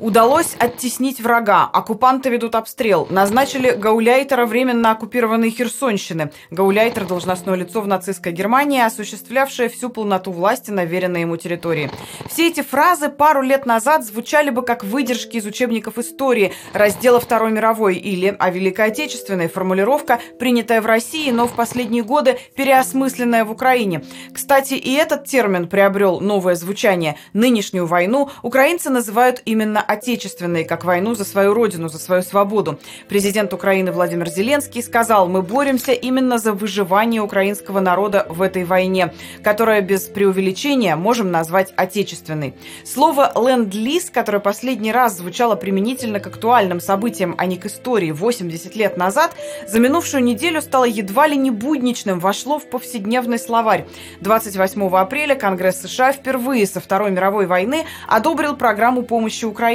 Удалось оттеснить врага. Оккупанты ведут обстрел. Назначили гауляйтера временно оккупированной Херсонщины. Гауляйтер – должностное лицо в нацистской Германии, осуществлявшее всю полноту власти на веренной ему территории. Все эти фразы пару лет назад звучали бы как выдержки из учебников истории раздела Второй мировой или о Великой Отечественной формулировка, принятая в России, но в последние годы переосмысленная в Украине. Кстати, и этот термин приобрел новое звучание. Нынешнюю войну украинцы называют именно отечественной, как войну за свою родину, за свою свободу. Президент Украины Владимир Зеленский сказал, мы боремся именно за выживание украинского народа в этой войне, которая без преувеличения можем назвать отечественной. Слово «ленд-лиз», которое последний раз звучало применительно к актуальным событиям, а не к истории 80 лет назад, за минувшую неделю стало едва ли не будничным, вошло в повседневный словарь. 28 апреля Конгресс США впервые со Второй мировой войны одобрил программу помощи Украине,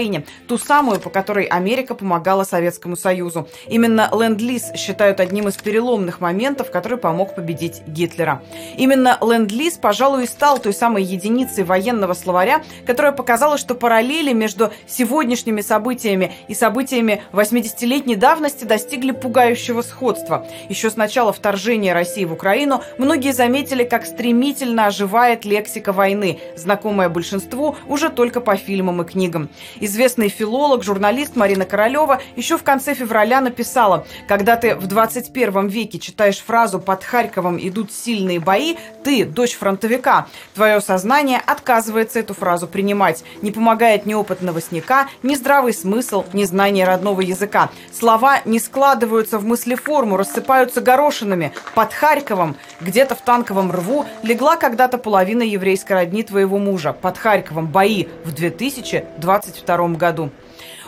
ту самую, по которой Америка помогала Советскому Союзу. Именно Ленд-Лиз считают одним из переломных моментов, который помог победить Гитлера. Именно Ленд-Лиз, пожалуй, и стал той самой единицей военного словаря, которая показала, что параллели между сегодняшними событиями и событиями 80-летней давности достигли пугающего сходства. Еще с начала вторжения России в Украину многие заметили, как стремительно оживает лексика войны, знакомая большинству уже только по фильмам и книгам. Известный филолог, журналист Марина Королева еще в конце февраля написала, когда ты в 21 веке читаешь фразу «под Харьковом идут сильные бои», ты, дочь фронтовика, твое сознание отказывается эту фразу принимать. Не помогает ни опыт новостника, ни здравый смысл, ни знание родного языка. Слова не складываются в мыслеформу, рассыпаются горошинами. Под Харьковом, где-то в танковом рву, легла когда-то половина еврейской родни твоего мужа. Под Харьковом бои в 2022 году.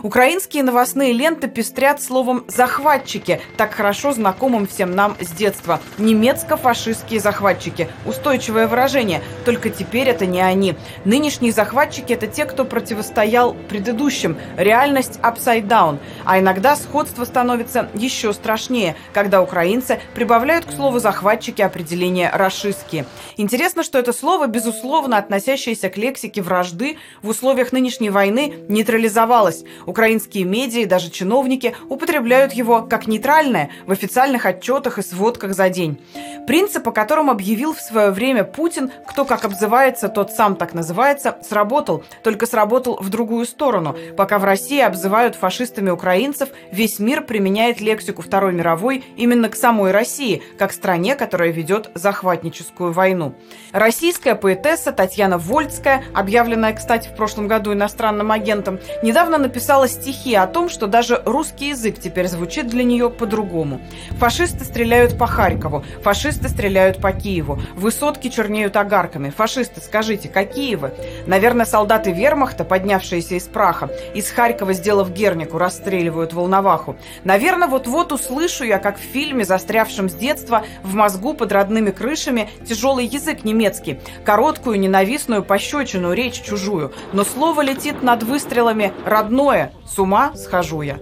Украинские новостные ленты пестрят словом «захватчики», так хорошо знакомым всем нам с детства. Немецко-фашистские захватчики. Устойчивое выражение. Только теперь это не они. Нынешние захватчики – это те, кто противостоял предыдущим. Реальность upside down. А иногда сходство становится еще страшнее, когда украинцы прибавляют к слову «захватчики» определение «рашистские». Интересно, что это слово, безусловно относящееся к лексике вражды, в условиях нынешней войны нейтрализовалось. Украинские медиа и даже чиновники употребляют его как нейтральное в официальных отчетах и сводках за день. Принцип, по которому объявил в свое время Путин, кто как обзывается, тот сам так называется, сработал, только сработал в другую сторону. Пока в России обзывают фашистами украинцев, весь мир применяет лексику Второй мировой именно к самой России, как стране, которая ведет захватническую войну. Российская поэтесса Татьяна Вольцкая, объявленная, кстати, в прошлом году иностранным агентом, недавно написала писала стихи о том, что даже русский язык теперь звучит для нее по-другому. Фашисты стреляют по Харькову, фашисты стреляют по Киеву, высотки чернеют огарками. Фашисты, скажите, какие вы? Наверное, солдаты вермахта, поднявшиеся из праха, из Харькова, сделав Гернику, расстреливают Волноваху. Наверное, вот-вот услышу я, как в фильме, застрявшем с детства, в мозгу под родными крышами, тяжелый язык немецкий, короткую, ненавистную пощечину, речь чужую. Но слово летит над выстрелами родное, с ума схожу я.